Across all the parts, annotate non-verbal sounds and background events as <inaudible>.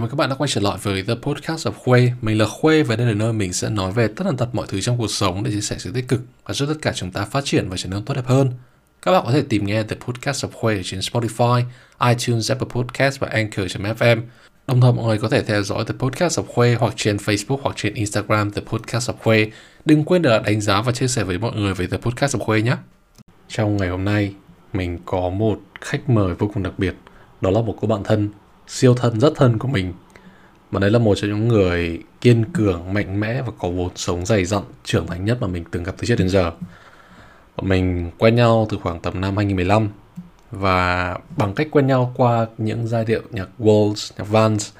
Chào mừng các bạn đã quay trở lại với The Podcast of Khuê. Mình là Khuê và đây là nơi mình sẽ nói về tất tần tật mọi thứ trong cuộc sống để chia sẻ sự tích cực và giúp tất cả chúng ta phát triển và trở nên tốt đẹp hơn. Các bạn có thể tìm nghe The Podcast of Khuê trên Spotify, iTunes, Apple Podcast và Anchor.fm. Đồng thời mọi người có thể theo dõi The Podcast of Khuê hoặc trên Facebook hoặc trên Instagram The Podcast of Khuê. Đừng quên để đánh giá và chia sẻ với mọi người về The Podcast of Khuê nhé. Trong ngày hôm nay, mình có một khách mời vô cùng đặc biệt. Đó là một cô bạn thân siêu thân rất thân của mình. Mà đấy là một trong những người kiên cường mạnh mẽ và có vốn sống dày dặn trưởng thành nhất mà mình từng gặp từ trước đến giờ. Bọn mình quen nhau từ khoảng tầm năm 2015 và bằng cách quen nhau qua những giai điệu nhạc Waltz, nhạc Vans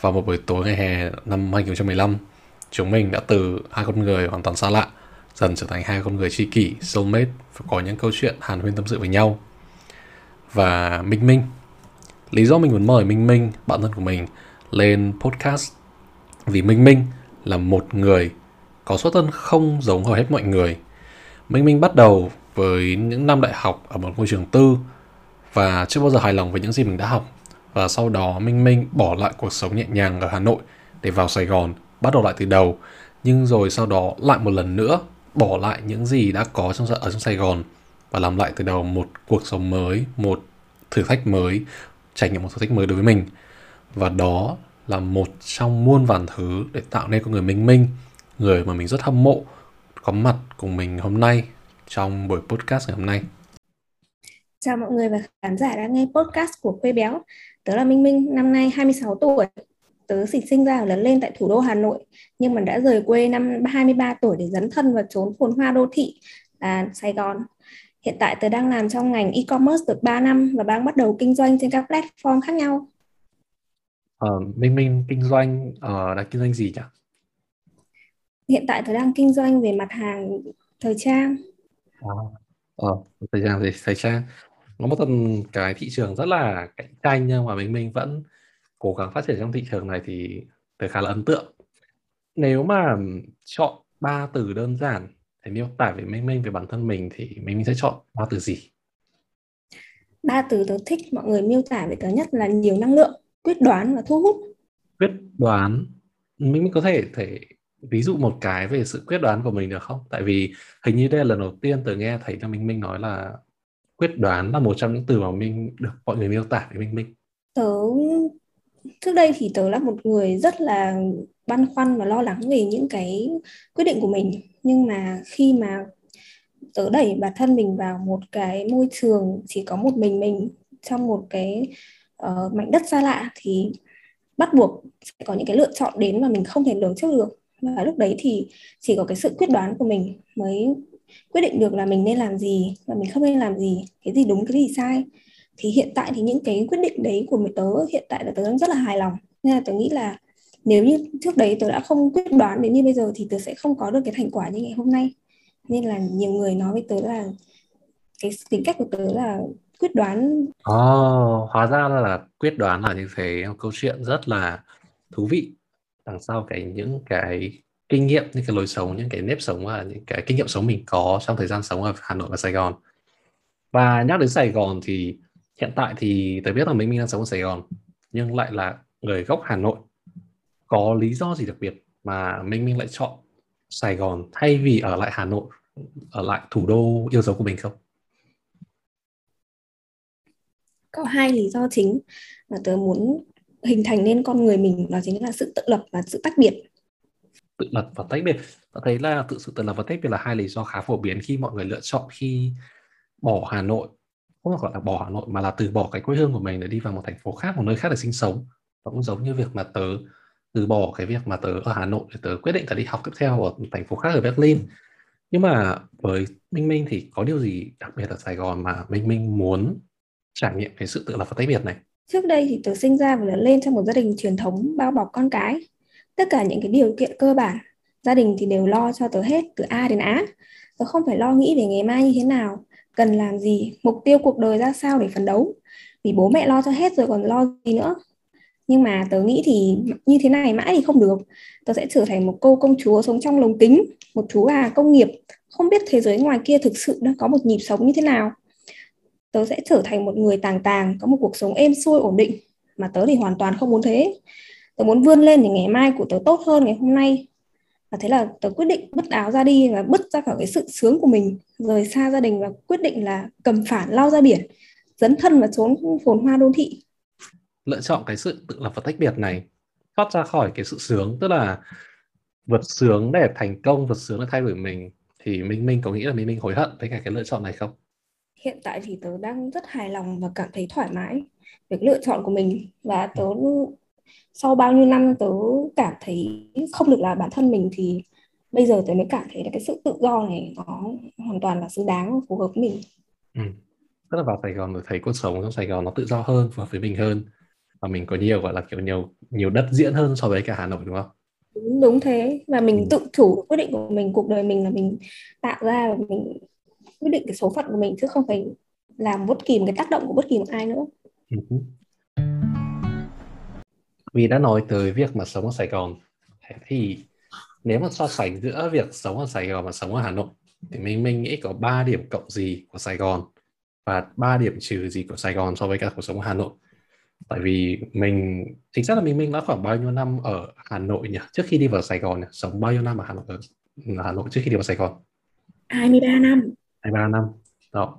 vào một buổi tối ngày hè năm 2015 chúng mình đã từ hai con người hoàn toàn xa lạ dần trở thành hai con người tri kỷ, soulmate và có những câu chuyện hàn huyên tâm sự với nhau. Và Minh Minh lý do mình muốn mời Minh Minh, bạn thân của mình, lên podcast vì Minh Minh là một người có xuất thân không giống hầu hết mọi người. Minh Minh bắt đầu với những năm đại học ở một ngôi trường tư và chưa bao giờ hài lòng với những gì mình đã học. Và sau đó Minh Minh bỏ lại cuộc sống nhẹ nhàng ở Hà Nội để vào Sài Gòn, bắt đầu lại từ đầu. Nhưng rồi sau đó lại một lần nữa bỏ lại những gì đã có trong ở trong Sài Gòn và làm lại từ đầu một cuộc sống mới, một thử thách mới, trải nghiệm một sở thích mới đối với mình. Và đó là một trong muôn vàn thứ để tạo nên con người minh minh người mà mình rất hâm mộ có mặt cùng mình hôm nay trong buổi podcast ngày hôm nay. Chào mọi người và khán giả đang nghe podcast của Quê Béo. Tớ là Minh Minh, năm nay 26 tuổi. Tớ sinh sinh ra và lớn lên tại thủ đô Hà Nội Nhưng mà đã rời quê năm 23 tuổi để dấn thân vào trốn phồn hoa đô thị là Sài Gòn. Hiện tại tớ đang làm trong ngành e-commerce được 3 năm và đang bắt đầu kinh doanh trên các platform khác nhau. Ờ, Minh Minh kinh doanh uh, là kinh doanh gì nhỉ? Hiện tại tớ đang kinh doanh về mặt hàng thời trang. À, ờ, thời trang thì thời trang. Nó một tầm cái thị trường rất là cạnh tranh nhưng mà Minh Minh vẫn cố gắng phát triển trong thị trường này thì tớ khá là ấn tượng. Nếu mà chọn ba từ đơn giản để miêu tả về Minh Minh về bản thân mình thì Minh Minh sẽ chọn ba từ gì? Ba từ tớ thích mọi người miêu tả về tớ nhất là nhiều năng lượng, quyết đoán và thu hút. Quyết đoán. Minh Minh có thể thể ví dụ một cái về sự quyết đoán của mình được không? Tại vì hình như đây là lần đầu tiên tớ nghe thấy là Minh Minh nói là quyết đoán là một trong những từ mà mình được mọi người miêu tả về Minh Minh. Tớ trước đây thì tớ là một người rất là băn khoăn và lo lắng về những cái quyết định của mình. Nhưng mà khi mà tớ đẩy bản thân mình vào một cái môi trường chỉ có một mình mình trong một cái uh, mảnh đất xa lạ thì bắt buộc sẽ có những cái lựa chọn đến mà mình không thể lường trước được. Và lúc đấy thì chỉ có cái sự quyết đoán của mình mới quyết định được là mình nên làm gì và mình không nên làm gì. Cái gì đúng cái gì sai thì hiện tại thì những cái quyết định đấy của mình tớ hiện tại là tớ đang rất là hài lòng. Nên là tớ nghĩ là nếu như trước đấy tớ đã không quyết đoán đến như bây giờ thì tớ sẽ không có được cái thành quả như ngày hôm nay. Nên là nhiều người nói với tớ là cái tính cách của tớ là quyết đoán. Oh, hóa ra là quyết đoán là như thế. Câu chuyện rất là thú vị. Đằng sau cái những cái kinh nghiệm những cái lối sống những cái nếp sống và những cái kinh nghiệm sống mình có trong thời gian sống ở Hà Nội và Sài Gòn. Và nhắc đến Sài Gòn thì hiện tại thì tớ biết là mình, mình đang sống ở Sài Gòn nhưng lại là người gốc Hà Nội có lý do gì đặc biệt mà Minh Minh lại chọn Sài Gòn thay vì ở lại Hà Nội, ở lại thủ đô yêu dấu của mình không? Có hai lý do chính mà tớ muốn hình thành nên con người mình đó chính là sự tự lập và sự tách biệt. Tự lập và tách biệt. Tớ thấy là tự sự tự lập và tách biệt là hai lý do khá phổ biến khi mọi người lựa chọn khi bỏ Hà Nội không phải gọi là bỏ Hà Nội mà là từ bỏ cái quê hương của mình để đi vào một thành phố khác, một nơi khác để sinh sống. Và cũng giống như việc mà tớ từ bỏ cái việc mà tớ ở Hà Nội để tớ quyết định tớ đi học tiếp theo ở thành phố khác ở Berlin. Nhưng mà với Minh Minh thì có điều gì đặc biệt ở Sài Gòn mà Minh Minh muốn trải nghiệm cái sự tự lập và tách biệt này? Trước đây thì tớ sinh ra và lớn lên trong một gia đình truyền thống bao bọc con cái. Tất cả những cái điều kiện cơ bản gia đình thì đều lo cho tớ hết từ A đến Á. Tớ không phải lo nghĩ về ngày mai như thế nào cần làm gì, mục tiêu cuộc đời ra sao để phấn đấu. Vì bố mẹ lo cho hết rồi còn lo gì nữa. Nhưng mà tớ nghĩ thì như thế này mãi thì không được. Tớ sẽ trở thành một cô công chúa sống trong lồng kính, một chú gà công nghiệp. Không biết thế giới ngoài kia thực sự đang có một nhịp sống như thế nào. Tớ sẽ trở thành một người tàng tàng, có một cuộc sống êm xuôi, ổn định. Mà tớ thì hoàn toàn không muốn thế. Tớ muốn vươn lên để ngày mai của tớ tốt hơn ngày hôm nay và thế là tớ quyết định bứt áo ra đi và bứt ra khỏi cái sự sướng của mình. Rời xa gia đình và quyết định là cầm phản lao ra biển dấn thân vào chốn phồn hoa đô thị. Lựa chọn cái sự tự lập và tách biệt này thoát ra khỏi cái sự sướng tức là vượt sướng để thành công vượt sướng để thay đổi mình thì minh minh có nghĩ là minh minh hối hận với cả cái lựa chọn này không? Hiện tại thì tớ đang rất hài lòng và cảm thấy thoải mái về lựa chọn của mình. Và tớ sau bao nhiêu năm tớ cảm thấy không được là bản thân mình thì bây giờ tớ mới cảm thấy là cái sự tự do này nó hoàn toàn là xứng đáng phù hợp với mình ừ. tức là vào Sài Gòn rồi thấy cuộc sống trong Sài Gòn nó tự do hơn phù hợp với mình hơn và mình có nhiều gọi là kiểu nhiều nhiều đất diễn hơn so với cả Hà Nội đúng không? Đúng, đúng thế và mình ừ. tự chủ quyết định của mình cuộc đời mình là mình tạo ra và mình quyết định cái số phận của mình chứ không phải làm bất kỳ một cái tác động của bất kỳ một ai nữa. Ừ. Vì đã nói tới việc mà sống ở Sài Gòn. Thì nếu mà so sánh giữa việc sống ở Sài Gòn và sống ở Hà Nội thì mình mình nghĩ có 3 điểm cộng gì của Sài Gòn và 3 điểm trừ gì của Sài Gòn so với cả cuộc sống ở Hà Nội? Tại vì mình chính xác là mình mình đã khoảng bao nhiêu năm ở Hà Nội nhỉ? Trước khi đi vào Sài Gòn nhỉ? sống bao nhiêu năm ở Hà Nội ở Hà Nội trước khi đi vào Sài Gòn? 23 năm. 23 năm. Đó.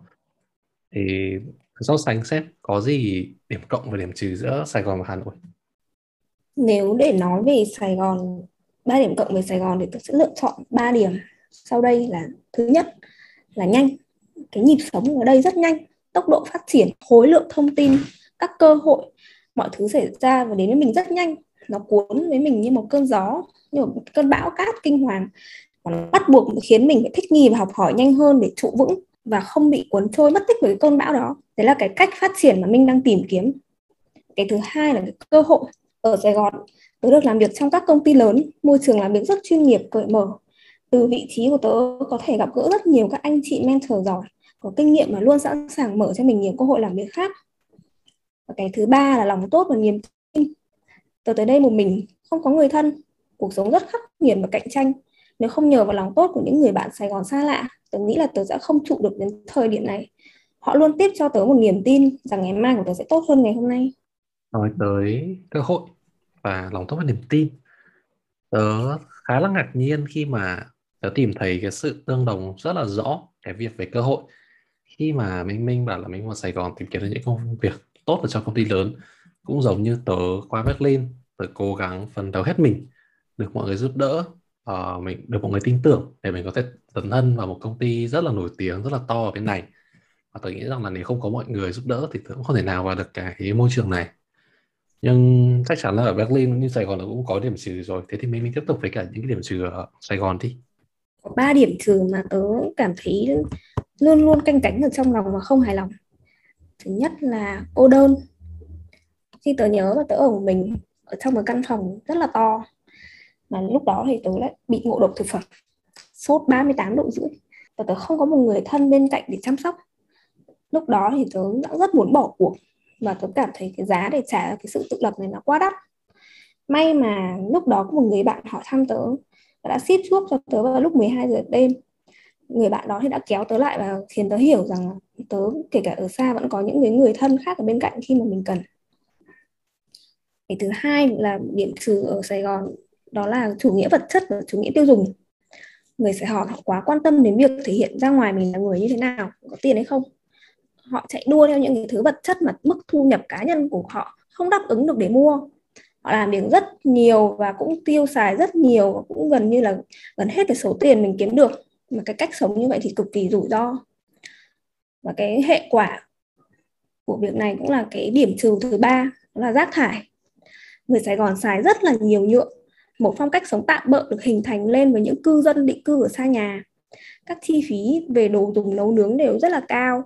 Thì so sánh xét có gì điểm cộng và điểm trừ giữa Sài Gòn và Hà Nội nếu để nói về Sài Gòn, ba điểm cộng về Sài Gòn thì tôi sẽ lựa chọn 3 điểm sau đây là thứ nhất là nhanh. Cái nhịp sống ở đây rất nhanh, tốc độ phát triển, khối lượng thông tin, các cơ hội, mọi thứ xảy ra và đến với mình rất nhanh. Nó cuốn với mình như một cơn gió, như một cơn bão cát kinh hoàng. Và nó bắt buộc khiến mình phải thích nghi và học hỏi nhanh hơn để trụ vững và không bị cuốn trôi mất tích bởi cái cơn bão đó. Đấy là cái cách phát triển mà mình đang tìm kiếm. Cái thứ hai là cái cơ hội ở Sài Gòn, tớ được làm việc trong các công ty lớn, môi trường làm việc rất chuyên nghiệp, cởi mở. Từ vị trí của tớ có thể gặp gỡ rất nhiều các anh chị mentor giỏi, có kinh nghiệm và luôn sẵn sàng mở cho mình nhiều cơ hội làm việc khác. Và cái thứ ba là lòng tốt và niềm tin. Tớ tới đây một mình, không có người thân, cuộc sống rất khắc nghiệt và cạnh tranh. Nếu không nhờ vào lòng tốt của những người bạn Sài Gòn xa lạ, tớ nghĩ là tớ sẽ không trụ được đến thời điểm này. Họ luôn tiếp cho tớ một niềm tin rằng ngày mai của tớ sẽ tốt hơn ngày hôm nay nói tới cơ hội và lòng tốt và niềm tin tớ khá là ngạc nhiên khi mà tớ tìm thấy cái sự tương đồng rất là rõ cái việc về cơ hội. Khi mà Minh Minh bảo là mình vào Sài Gòn tìm kiếm được những công việc tốt ở trong công ty lớn cũng giống như tớ qua Berlin tớ cố gắng phấn đấu hết mình được mọi người giúp đỡ uh, mình được mọi người tin tưởng để mình có thể dấn thân vào một công ty rất là nổi tiếng rất là to ở bên này. Và tôi nghĩ rằng là nếu không có mọi người giúp đỡ thì tôi cũng không thể nào vào được cái môi trường này nhưng chắc chắn là ở Berlin như Sài Gòn là cũng có điểm trừ rồi. Thế thì mình, mình tiếp tục với cả những cái điểm trừ ở Sài Gòn đi. Có ba điểm trừ mà tớ cảm thấy luôn luôn canh cánh ở trong lòng và không hài lòng. Thứ nhất là cô đơn. Khi tớ nhớ là tớ ở một mình ở trong một căn phòng rất là to mà lúc đó thì tớ lại bị ngộ độc thực phẩm sốt 38 độ rưỡi và tớ không có một người thân bên cạnh để chăm sóc. Lúc đó thì tớ đã rất muốn bỏ cuộc và tớ cảm thấy cái giá để trả, cái sự tự lập này nó quá đắt. May mà lúc đó có một người bạn hỏi thăm tớ và đã ship thuốc cho tớ vào lúc 12 giờ đêm. Người bạn đó thì đã kéo tớ lại và khiến tớ hiểu rằng tớ, kể cả ở xa, vẫn có những người thân khác ở bên cạnh khi mà mình cần. Cái thứ hai là điểm trừ ở Sài Gòn, đó là chủ nghĩa vật chất và chủ nghĩa tiêu dùng. Người Sài Gòn họ quá quan tâm đến việc thể hiện ra ngoài mình là người như thế nào, có tiền hay không họ chạy đua theo những cái thứ vật chất mà mức thu nhập cá nhân của họ không đáp ứng được để mua. Họ làm việc rất nhiều và cũng tiêu xài rất nhiều và cũng gần như là gần hết cái số tiền mình kiếm được. Mà cái cách sống như vậy thì cực kỳ rủi ro. Và cái hệ quả của việc này cũng là cái điểm trừ thứ ba là rác thải. Người Sài Gòn xài rất là nhiều nhựa, một phong cách sống tạm bợ được hình thành lên với những cư dân định cư ở xa nhà. Các chi phí về đồ dùng nấu nướng đều rất là cao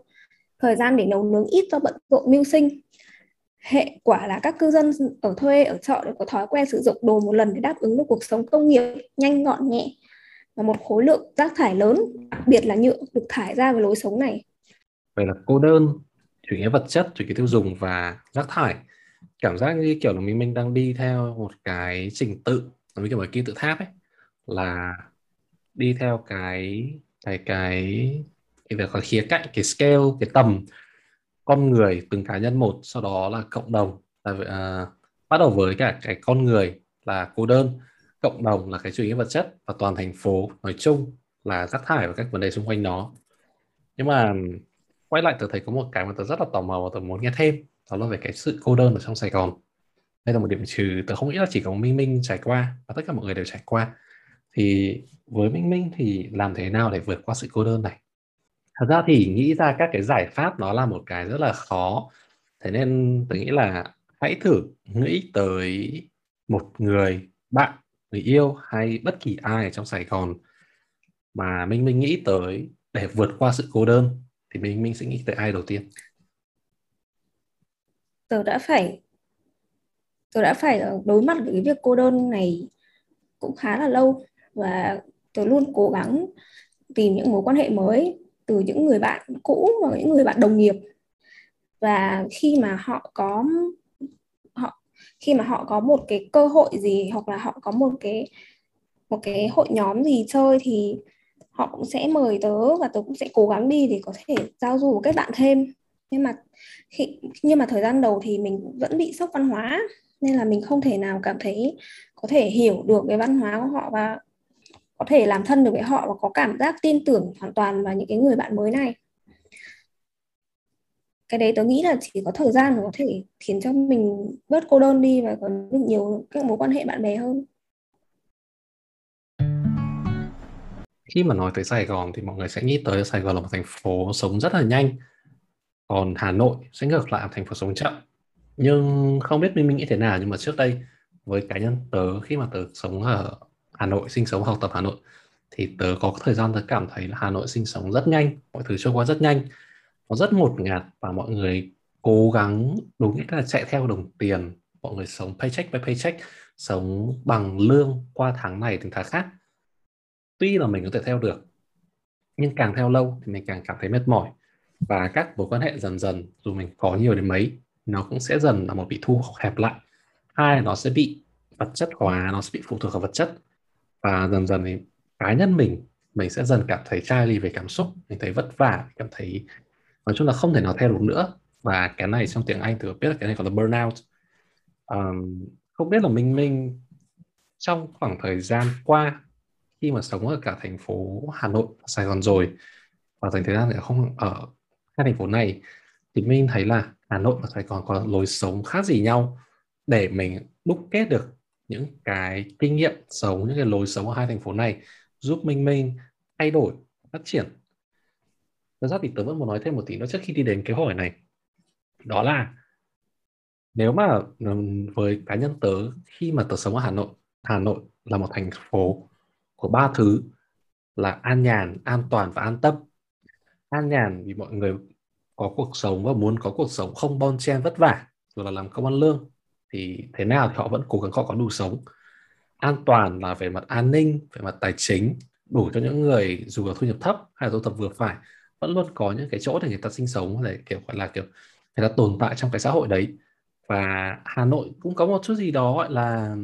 thời gian để nấu nướng ít do bận rộn mưu sinh. Hệ quả là các cư dân ở thuê, ở trọ đều có thói quen sử dụng đồ một lần để đáp ứng được cuộc sống công nghiệp nhanh, gọn, nhẹ và một khối lượng rác thải lớn, đặc biệt là nhựa được thải ra với lối sống này. Vậy là cô đơn, chủ nghĩa vật chất, chủ nghĩa tiêu dùng và rác thải. Cảm giác như kiểu là mình mình đang đi theo một cái trình tự, giống như kiểu một kim tự tháp ấy, là đi theo cái cái cái cái việc khía cạnh cái scale cái tầm con người từng cá nhân một sau đó là cộng đồng. Là uh, bắt đầu với cả cái con người là cô đơn cộng đồng là cái chủ nghĩa vật chất và toàn thành phố nói chung là rác thải và các vấn đề xung quanh nó nhưng mà quay lại tôi thấy có một cái mà tôi rất là tò mò và tôi muốn nghe thêm đó là về cái sự cô đơn ở trong Sài Gòn. Đây là một điểm trừ tôi không nghĩ là chỉ có Minh Minh trải qua và tất cả mọi người đều trải qua. Thì với Minh Minh thì làm thế nào để vượt qua sự cô đơn này? Thật ra thì nghĩ ra các cái giải pháp nó là một cái rất là khó. Thế nên tôi nghĩ là hãy thử nghĩ tới một người bạn, người yêu hay bất kỳ ai ở trong Sài Gòn mà Minh Minh nghĩ tới để vượt qua sự cô đơn thì Minh Minh sẽ nghĩ tới ai đầu tiên? Tớ đã phải, tớ đã phải đối mặt với cái việc cô đơn này cũng khá là lâu và tớ luôn cố gắng tìm những mối quan hệ mới từ những người bạn cũ và những người bạn đồng nghiệp. Và khi mà họ có họ khi mà họ có một cái cơ hội gì hoặc là họ có một cái một cái hội nhóm gì chơi thì họ cũng sẽ mời tớ và tớ cũng sẽ cố gắng đi để có thể giao du kết bạn thêm. Nhưng mà khi nhưng mà thời gian đầu thì mình vẫn bị sốc văn hóa nên là mình không thể nào cảm thấy có thể hiểu được cái văn hóa của họ và có thể làm thân được với họ và có cảm giác tin tưởng hoàn toàn vào những cái người bạn mới này. Cái đấy tớ nghĩ là chỉ có thời gian có thể khiến cho mình bớt cô đơn đi và có được nhiều các mối quan hệ bạn bè hơn. Khi mà nói tới Sài Gòn thì mọi người sẽ nghĩ tới Sài Gòn là một thành phố sống rất là nhanh. Còn Hà Nội sẽ ngược lại là thành phố sống chậm. Nhưng không biết Minh mình nghĩ thế nào, nhưng mà trước đây với cá nhân tớ, khi mà tớ sống ở Hà Nội sinh sống, học tập Hà Nội, thì tớ có thời gian tớ cảm thấy là Hà Nội sinh sống rất nhanh, mọi thứ trôi qua rất nhanh. Nó rất ngột ngạt và mọi người cố gắng, đúng nghĩa là chạy theo đồng tiền, mọi người sống paycheck by paycheck, sống bằng lương qua tháng này đến tháng khác. Tuy là mình có thể theo được, nhưng càng theo lâu thì mình càng cảm thấy mệt mỏi. Và các mối quan hệ dần dần, dù mình có nhiều đến mấy, nó cũng sẽ dần là một bị thu hẹp lại. Hai nó sẽ bị vật chất hóa, nó sẽ bị phụ thuộc vào vật chất và dần dần thì cá nhân mình mình sẽ dần cảm thấy chai ly về cảm xúc mình thấy vất vả cảm thấy nói chung là không thể nào theo được nữa. Và cái này trong tiếng Anh thì biết là cái này gọi là burnout. Um, không biết là Minh Minh trong khoảng thời gian qua khi mà sống ở cả thành phố Hà Nội Sài Gòn rồi và dành thời gian thì không ở hai thành phố này thì Minh thấy là Hà Nội và Sài Gòn có lối sống khác gì nhau để mình đúc kết được những cái kinh nghiệm sống, những cái lối sống ở hai thành phố này giúp Minh Minh thay đổi, phát triển. Thật ra thì tớ vẫn muốn nói thêm một tí nữa trước khi đi đến cái hỏi này. Đó là nếu mà với cá nhân tớ, khi mà tớ sống ở Hà Nội Hà Nội là một thành phố của ba thứ là an nhàn, an toàn và an tâm. An nhàn vì mọi người có cuộc sống và muốn có cuộc sống không bon chen vất vả rồi là làm công ăn lương thì thế nào thì họ vẫn cố gắng họ có đủ sống. An toàn là về mặt an ninh, về mặt tài chính, đủ cho những người dù là thu nhập thấp hay là thu nhập vừa phải, vẫn luôn có những cái chỗ để người ta sinh sống, để kiểu gọi là kiểu người ta tồn tại trong cái xã hội đấy. Và Hà Nội cũng có một chút gì đó gọi là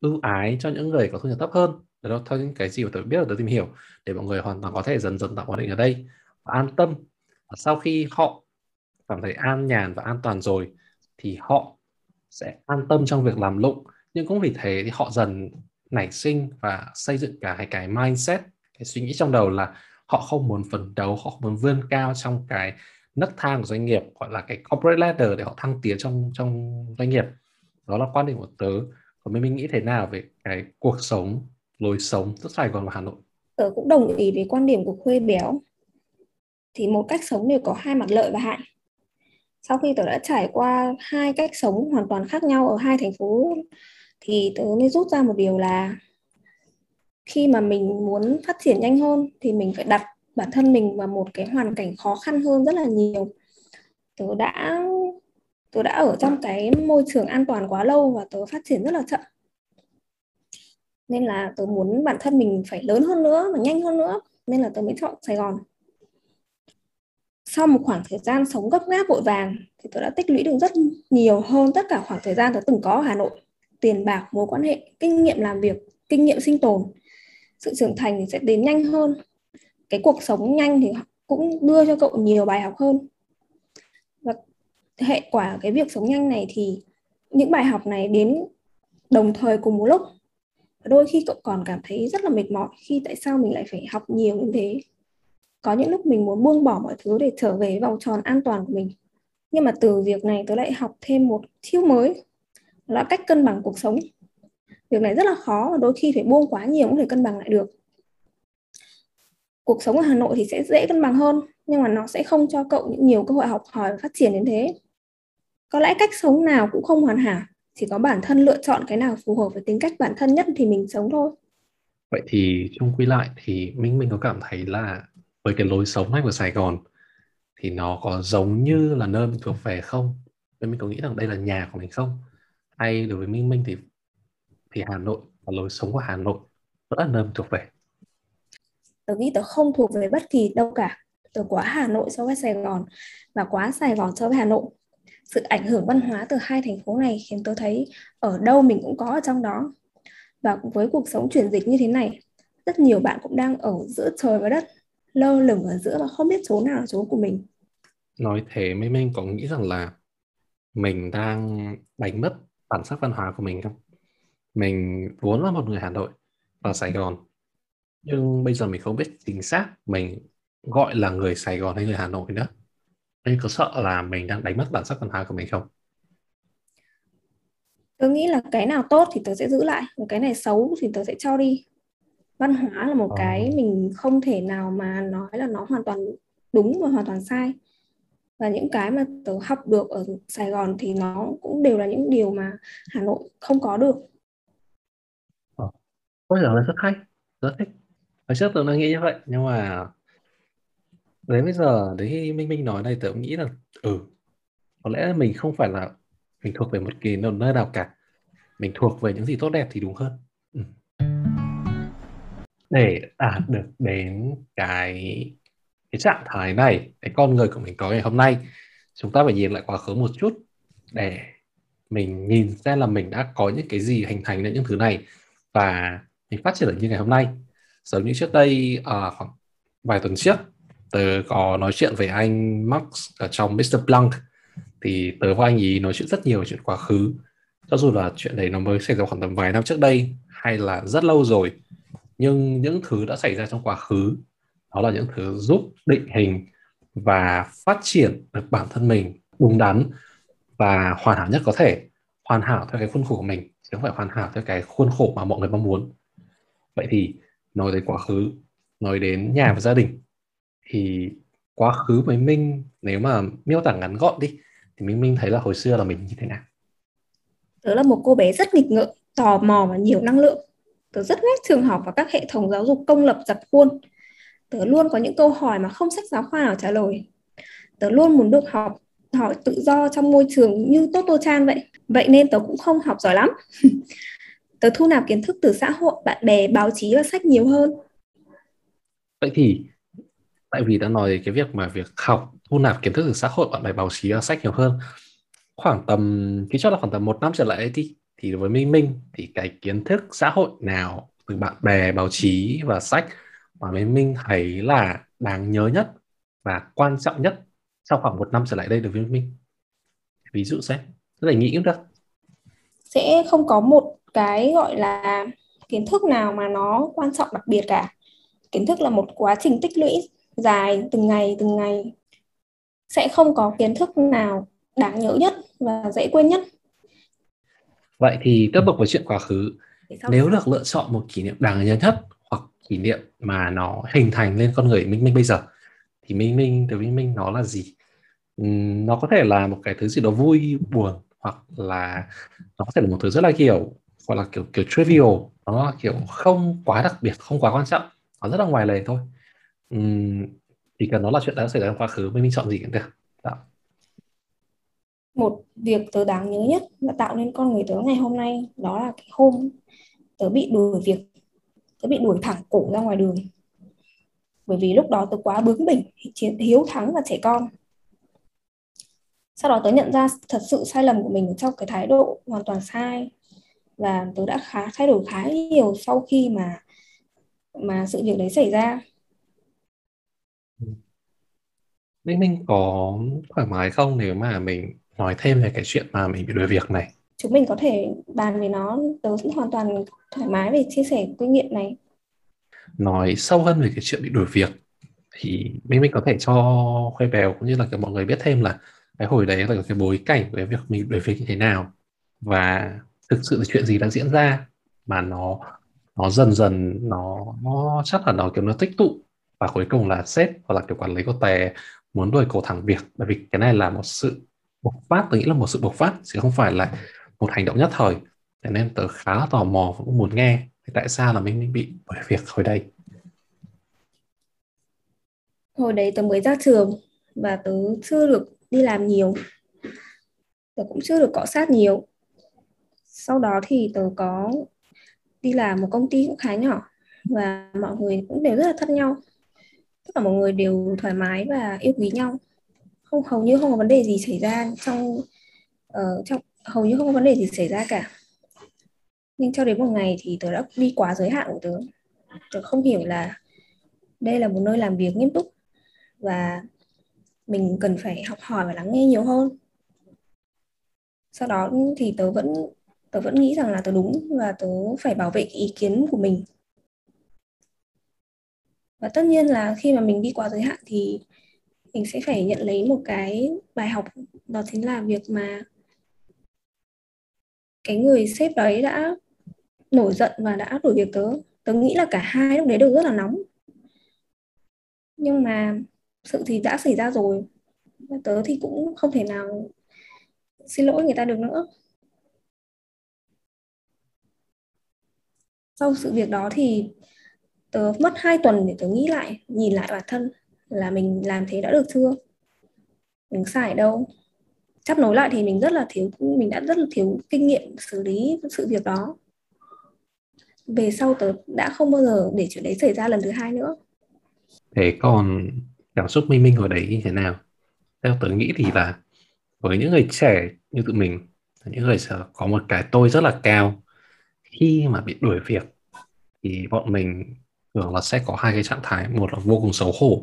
ưu ái cho những người có thu nhập thấp hơn. Đó theo những cái gì mà tôi biết là tôi tìm hiểu, để mọi người hoàn toàn có thể dần dần tạo ổn định ở đây và an tâm. Và sau khi họ cảm thấy an nhàn và an toàn rồi, thì họ sẽ an tâm trong việc làm lụng. Nhưng cũng vì thế thì họ dần nảy sinh và xây dựng cả cái mindset cái suy nghĩ trong đầu là họ không muốn phấn đấu họ không muốn vươn cao trong cái nấc thang của doanh nghiệp gọi là cái corporate ladder để họ thăng tiến trong trong doanh nghiệp. Đó là quan điểm của tớ. Còn mình, mình nghĩ thế nào về cái cuộc sống lối sống rất Sài Gòn và Hà Nội? Tớ cũng đồng ý với quan điểm của Khuê Béo. Thì một cách sống đều có hai mặt lợi và hại sau khi tớ đã trải qua hai cách sống hoàn toàn khác nhau ở hai thành phố, thì tớ mới rút ra một điều là khi mà mình muốn phát triển nhanh hơn thì mình phải đặt bản thân mình vào một cái hoàn cảnh khó khăn hơn rất là nhiều. Tớ đã tớ đã ở trong cái môi trường an toàn quá lâu và tớ phát triển rất là chậm. Nên là tớ muốn bản thân mình phải lớn hơn nữa và nhanh hơn nữa. Nên là tớ mới chọn Sài Gòn sau một khoảng thời gian sống gấp gáp vội vàng thì tôi đã tích lũy được rất nhiều hơn tất cả khoảng thời gian tôi từng có ở Hà Nội. Tiền bạc, mối quan hệ, kinh nghiệm làm việc, kinh nghiệm sinh tồn. Sự trưởng thành thì sẽ đến nhanh hơn. Cái cuộc sống nhanh thì cũng đưa cho cậu nhiều bài học hơn. Và hệ quả cái việc sống nhanh này thì những bài học này đến đồng thời cùng một lúc. Đôi khi cậu còn cảm thấy rất là mệt mỏi khi tại sao mình lại phải học nhiều như thế có những lúc mình muốn buông bỏ mọi thứ để trở về vòng tròn an toàn của mình. Nhưng mà từ việc này tớ lại học thêm một chiêu mới là cách cân bằng cuộc sống. Việc này rất là khó và đôi khi phải buông quá nhiều cũng thể cân bằng lại được. Cuộc sống ở Hà Nội thì sẽ dễ cân bằng hơn, nhưng mà nó sẽ không cho cậu những nhiều cơ hội học hỏi và phát triển đến thế. Có lẽ cách sống nào cũng không hoàn hảo, chỉ có bản thân lựa chọn cái nào phù hợp với tính cách bản thân nhất thì mình sống thôi. Vậy thì chung quy lại thì minh mình có cảm thấy là với cái lối sống này của Sài Gòn thì nó có giống như là nơi mình thuộc về không? Nên mình có nghĩ rằng đây là nhà của mình không? Hay đối với minh minh thì thì Hà Nội và lối sống của Hà Nội, vẫn là nơi mình thuộc về? Tớ nghĩ tớ không thuộc về bất kỳ đâu cả. Tớ quá Hà Nội so với Sài Gòn và quá Sài Gòn so với Hà Nội. Sự ảnh hưởng văn hóa từ hai thành phố này khiến tôi thấy ở đâu mình cũng có ở trong đó. Và với cuộc sống chuyển dịch như thế này, rất nhiều bạn cũng đang ở giữa trời và đất lơ lửng ở giữa và không biết chỗ nào là chỗ của mình nói thế mấy mình có nghĩ rằng là mình đang đánh mất bản sắc văn hóa của mình không mình vốn là một người Hà Nội và Sài Gòn nhưng bây giờ mình không biết chính xác mình gọi là người Sài Gòn hay người Hà Nội nữa anh có sợ là mình đang đánh mất bản sắc văn hóa của mình không? Tớ nghĩ là cái nào tốt thì tớ sẽ giữ lại, và cái này xấu thì tớ sẽ cho đi. Văn hóa là một ờ. cái mình không thể nào mà nói là nó hoàn toàn đúng và hoàn toàn sai. Và những cái mà tớ học được ở Sài Gòn thì nó cũng đều là những điều mà Hà Nội không có được. Ờ. Ôi giời, rất hay, rất thích. Hồi trước tớ đang nghĩ như vậy, nhưng mà Đấy bây giờ đấy khi Minh Minh nói này tớ cũng nghĩ là ừ có lẽ mình không phải là mình thuộc về một kỳ nơi nào cả mình thuộc về những gì tốt đẹp thì đúng hơn để đạt được đến cái cái trạng thái này cái con người của mình có ngày hôm nay chúng ta phải nhìn lại quá khứ một chút để mình nhìn xem là mình đã có những cái gì hình thành nên những thứ này và mình phát triển được như ngày hôm nay giống như trước đây uh, khoảng vài tuần trước tớ có nói chuyện với anh Max ở trong Mr. Blank thì tớ và anh ý nói chuyện rất nhiều về chuyện quá khứ cho dù là chuyện đấy nó mới xảy ra khoảng tầm vài năm trước đây hay là rất lâu rồi nhưng những thứ đã xảy ra trong quá khứ đó là những thứ giúp định hình và phát triển được bản thân mình đúng đắn và hoàn hảo nhất có thể hoàn hảo theo cái khuôn khổ của mình chứ không phải hoàn hảo theo cái khuôn khổ mà mọi người mong muốn vậy thì nói đến quá khứ nói đến nhà và gia đình thì quá khứ với Minh nếu mà miêu tả ngắn gọn đi thì Minh Minh thấy là hồi xưa là mình như thế nào? Tớ là một cô bé rất nghịch ngợm, tò mò và nhiều năng lượng. Tớ rất ghét trường học và các hệ thống giáo dục công lập dập khuôn. Tớ luôn có những câu hỏi mà không sách giáo khoa nào trả lời. Tớ luôn muốn được học hỏi tự do trong môi trường như Toto Chan vậy. Vậy nên tớ cũng không học giỏi lắm. <laughs> tớ thu nạp kiến thức từ xã hội, bạn bè, báo chí và sách nhiều hơn. Vậy thì tại vì đã nói cái việc mà việc học thu nạp kiến thức từ xã hội bạn bè báo chí và sách nhiều hơn khoảng tầm khi cho là khoảng tầm một năm trở lại đi thì thì với Minh Minh, thì cái kiến thức xã hội nào từ bạn bè, báo chí và sách mà Minh Minh thấy là đáng nhớ nhất và quan trọng nhất sau khoảng một năm trở lại đây đối với Minh ví dụ xem, rất là nghĩ cũng được. Sẽ không có một cái gọi là kiến thức nào mà nó quan trọng đặc biệt cả. Kiến thức là một quá trình tích lũy dài từng ngày từng ngày. Sẽ không có kiến thức nào đáng nhớ nhất và dễ quên nhất vậy thì tiếp tục với chuyện quá khứ. Nếu được lựa chọn một kỷ niệm đáng nhớ nhất hoặc kỷ niệm mà nó hình thành lên con người minh minh bây giờ thì minh minh từ minh minh nó là gì? Nó có thể là một cái thứ gì đó vui buồn hoặc là nó có thể là một thứ rất là kiểu gọi là kiểu kiểu trivial. Nó là kiểu không quá đặc biệt không quá quan trọng. Nó rất là ngoài lề thôi. Ừm, chỉ cần nó là chuyện đã xảy ra trong quá khứ mình, mình chọn gì cũng được một việc tớ đáng nhớ nhất và tạo nên con người tớ ngày hôm nay, đó là cái hôm tớ bị đuổi việc, tớ bị đuổi thẳng cổ ra ngoài đường. Bởi vì lúc đó tớ quá bướng bỉnh hiếu thắng và trẻ con. Sau đó tớ nhận ra thật sự sai lầm của mình trong cái thái độ hoàn toàn sai. Và tớ đã khá, thay đổi khá nhiều sau khi mà mà sự việc đấy xảy ra. Minh Minh có thoải mái không nếu mà mình nói thêm về cái chuyện mà mình bị đuổi việc này? chúng mình có thể bàn về nó tớ cũng hoàn toàn thoải mái về chia sẻ kinh nghiệm này. Nói sâu hơn về cái chuyện bị đuổi việc thì mình mình có thể cho khoe bèo cũng như là cả mọi người biết thêm là cái hồi đấy là cái bối cảnh về việc mình đuổi việc như thế nào. Và thực sự là chuyện gì đang diễn ra mà nó nó dần dần nó, nó chắc là nó kiểu nó tích tụ. Và cuối cùng là sếp hoặc là kiểu quản lý của tè muốn đuổi cổ thẳng việc. Bởi vì cái này là một sự bộc phát, tôi nghĩ là một sự bộc phát chứ không phải là một hành động nhất thời. Thế nên tớ khá là tò mò và cũng muốn nghe tại sao là mình bị bởi việc hồi đây. Hồi đấy tớ mới ra trường và tớ chưa được đi làm nhiều. Tớ cũng chưa được cọ sát nhiều. Sau đó thì tớ có đi làm một công ty cũng khá nhỏ và mọi người cũng đều rất là thân nhau. Tất cả mọi người đều thoải mái và yêu quý nhau không hầu như không có vấn đề gì xảy ra trong uh, trong hầu như không có vấn đề gì xảy ra cả. Nhưng cho đến một ngày thì tớ đã đi quá giới hạn của tớ. Tớ không hiểu là đây là một nơi làm việc nghiêm túc và mình cần phải học hỏi và lắng nghe nhiều hơn. Sau đó thì tớ vẫn tớ vẫn nghĩ rằng là tớ đúng và tớ phải bảo vệ ý kiến của mình. Và tất nhiên là khi mà mình đi quá giới hạn thì mình sẽ phải nhận lấy một cái bài học, đó chính là việc mà cái người sếp đấy đã nổi giận và đã đuổi việc tớ. Tớ nghĩ là cả hai lúc đấy đều rất là nóng. Nhưng mà sự thì đã xảy ra rồi tớ thì cũng không thể nào xin lỗi người ta được nữa. Sau sự việc đó thì tớ mất 2 tuần để tớ nghĩ lại, nhìn lại bản thân là mình làm thế đã được chưa? Mình sai đâu? Chấp nối lại thì mình rất là thiếu, mình đã rất là thiếu kinh nghiệm xử lý sự việc đó. Về sau tớ đã không bao giờ để chuyện đấy xảy ra lần thứ hai nữa. Thế còn cảm xúc minh minh hồi đấy như thế nào? Theo tớ nghĩ thì là với những người trẻ như tụi mình những người sẽ có một cái tôi rất là cao, khi mà bị đuổi việc thì bọn mình thường là sẽ có hai cái trạng thái, một là vô cùng xấu hổ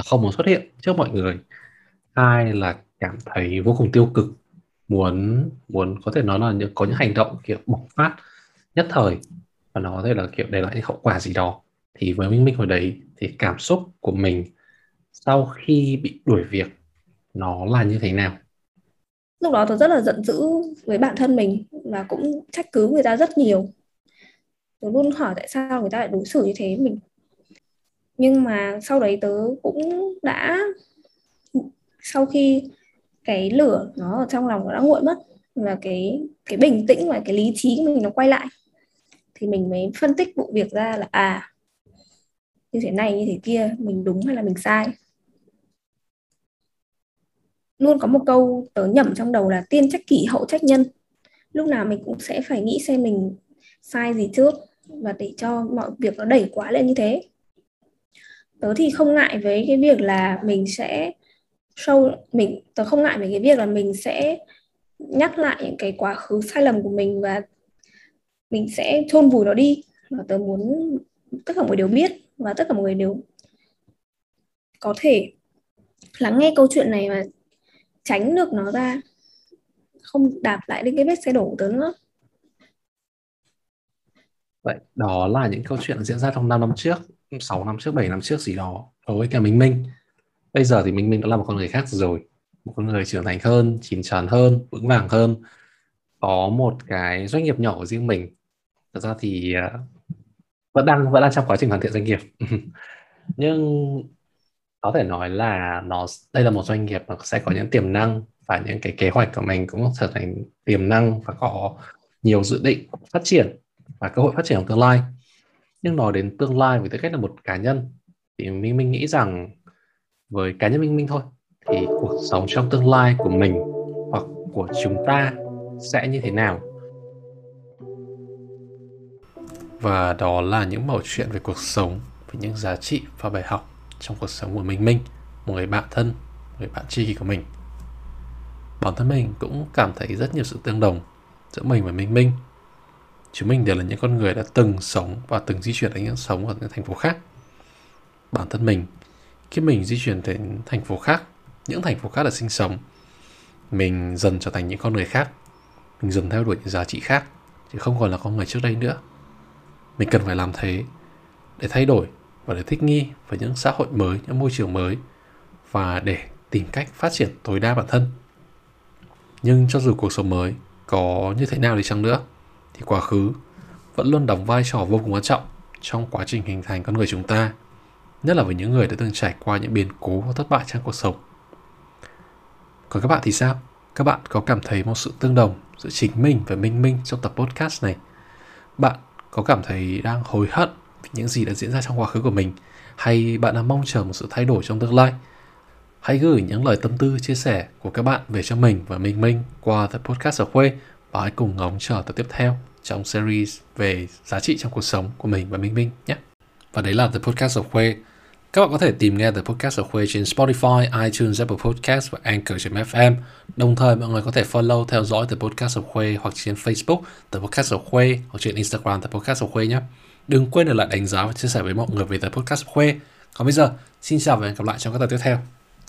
là không muốn xuất hiện trước mọi người. Hai là cảm thấy vô cùng tiêu cực muốn muốn có thể nói là những, có những hành động kiểu bộc phát nhất thời và nó có thể là kiểu để lại những hậu quả gì đó. Thì với minh minh hồi đấy thì cảm xúc của mình sau khi bị đuổi việc nó là như thế nào? Lúc đó tôi rất là giận dữ với bản thân mình và cũng trách cứ người ta rất nhiều. Tôi luôn hỏi tại sao người ta lại đối xử như thế mình nhưng mà sau đấy tớ cũng đã, sau khi cái lửa nó ở trong lòng nó đã nguội mất và cái cái bình tĩnh và cái lý trí của mình nó quay lại, thì mình mới phân tích vụ việc ra là à như thế này, như thế kia, mình đúng hay là mình sai. Luôn có một câu tớ nhẩm trong đầu là tiên trách kỷ, hậu trách nhân lúc nào mình cũng sẽ phải nghĩ xem mình sai gì trước và để cho mọi việc nó đẩy quá lên như thế tớ thì không ngại với cái việc là mình sẽ show, mình, tớ không ngại với cái việc là mình sẽ nhắc lại những cái quá khứ sai lầm của mình và mình sẽ chôn vùi nó đi. Và tớ muốn tất cả mọi người đều biết và tất cả mọi người đều có thể lắng nghe câu chuyện này và tránh được nó ra, không đạp lại đến cái vết xe đổ của tớ nữa vậy đó là những câu chuyện diễn ra trong 5 năm trước 6 năm trước 7 năm trước gì đó đối với cả Minh Minh. Bây giờ thì Minh Minh đã là một con người khác rồi, một con người trưởng thành hơn, chín chắn hơn, vững vàng hơn, có một cái doanh nghiệp nhỏ của riêng mình. Thật ra thì à, vẫn đang vẫn đang trong quá trình hoàn thiện doanh nghiệp. <laughs> Nhưng có thể nói là nó, đây là một doanh nghiệp mà sẽ có những tiềm năng và những cái kế hoạch của mình cũng trở thành tiềm năng và có nhiều dự định phát triển và cơ hội phát triển trong tương lai nhưng nói đến tương lai với tư cách là một cá nhân thì minh minh nghĩ rằng với cá nhân minh minh thôi thì cuộc sống trong tương lai của mình hoặc của chúng ta sẽ như thế nào và đó là những mẩu chuyện về cuộc sống về những giá trị và bài học trong cuộc sống của Minh Minh, một người bạn thân, một người bạn tri kỷ của mình. Bản thân mình cũng cảm thấy rất nhiều sự tương đồng giữa mình và Minh Minh. Chúng mình đều là những con người đã từng sống và từng di chuyển đến những sống ở những thành phố khác. Bản thân mình, khi mình di chuyển đến thành phố khác, những thành phố khác để sinh sống, mình dần trở thành những con người khác. mình dần theo đuổi những giá trị khác chứ không còn là con người trước đây nữa mình cần phải làm thế để thay đổi và để thích nghi với những xã hội mới những môi trường mới và để tìm cách phát triển tối đa bản thân nhưng cho dù cuộc sống mới có như thế nào đi chăng nữa thì quá khứ vẫn luôn đóng vai trò vô cùng quan trọng trong quá trình hình thành con người chúng ta, nhất là với những người đã từng trải qua những biến cố và thất bại trong cuộc sống. Còn các bạn thì sao? Các bạn có cảm thấy một sự tương đồng giữa chính mình và minh minh trong tập podcast này? Bạn có cảm thấy đang hối hận vì những gì đã diễn ra trong quá khứ của mình, hay bạn đang mong chờ một sự thay đổi trong tương lai? Hãy gửi những lời tâm tư, chia sẻ của các bạn về cho mình và minh minh qua tập podcast ở khuê và hãy cùng ngóng chờ tập tiếp theo trong series về giá trị trong cuộc sống của mình và minh minh nhé và đấy là The Podcast of Khuê các bạn có thể tìm nghe The Podcast of Khuê trên Spotify, iTunes, Apple Podcast và Anchor.fm. Đồng thời mọi người có thể follow theo dõi The Podcast of Khuê hoặc trên Facebook The Podcast of Khuê hoặc trên Instagram The Podcast of Khuê nhé. Đừng quên để lại đánh giá và chia sẻ với mọi người về The Podcast of Khuê. Còn bây giờ, xin chào và hẹn gặp lại trong các tập tiếp theo.